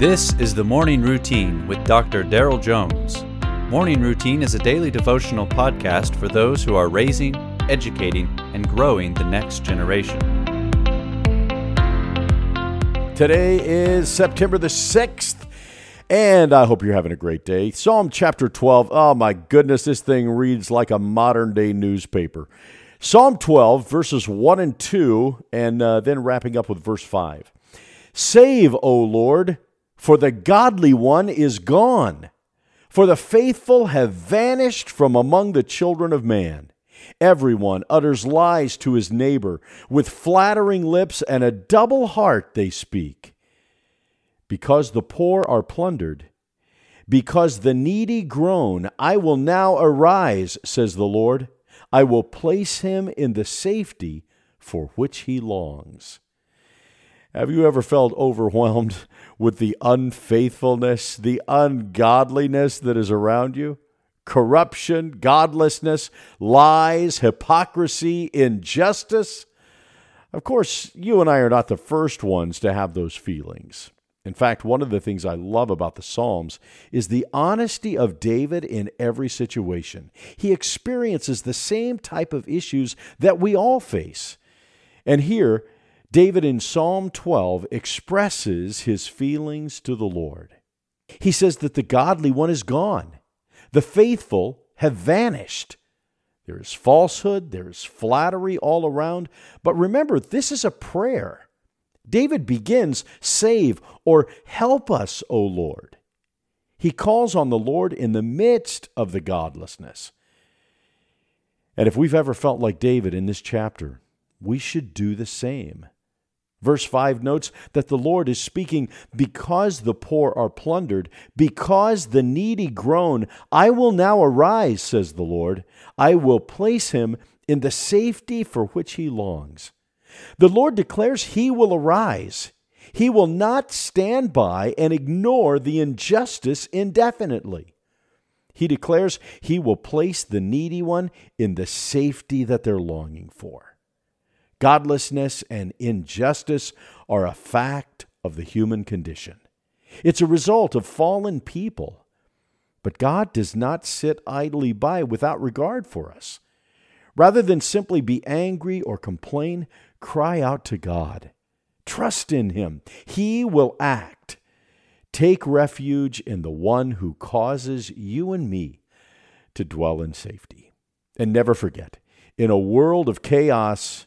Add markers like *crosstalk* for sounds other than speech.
This is the Morning Routine with Dr. Daryl Jones. Morning Routine is a daily devotional podcast for those who are raising, educating, and growing the next generation. Today is September the 6th, and I hope you're having a great day. Psalm chapter 12. Oh my goodness, this thing reads like a modern day newspaper. Psalm 12, verses 1 and 2, and uh, then wrapping up with verse 5. Save, O Lord for the godly one is gone, for the faithful have vanished from among the children of man. Everyone utters lies to his neighbor. With flattering lips and a double heart they speak. Because the poor are plundered, because the needy groan, I will now arise, says the Lord. I will place him in the safety for which he longs. Have you ever felt overwhelmed *laughs* with the unfaithfulness, the ungodliness that is around you? Corruption, godlessness, lies, hypocrisy, injustice? Of course, you and I are not the first ones to have those feelings. In fact, one of the things I love about the Psalms is the honesty of David in every situation. He experiences the same type of issues that we all face. And here, David in Psalm 12 expresses his feelings to the Lord. He says that the godly one is gone, the faithful have vanished. There is falsehood, there is flattery all around. But remember, this is a prayer. David begins, Save or help us, O Lord. He calls on the Lord in the midst of the godlessness. And if we've ever felt like David in this chapter, we should do the same. Verse 5 notes that the Lord is speaking because the poor are plundered, because the needy groan. I will now arise, says the Lord. I will place him in the safety for which he longs. The Lord declares he will arise. He will not stand by and ignore the injustice indefinitely. He declares he will place the needy one in the safety that they're longing for. Godlessness and injustice are a fact of the human condition. It's a result of fallen people. But God does not sit idly by without regard for us. Rather than simply be angry or complain, cry out to God. Trust in Him. He will act. Take refuge in the one who causes you and me to dwell in safety. And never forget, in a world of chaos,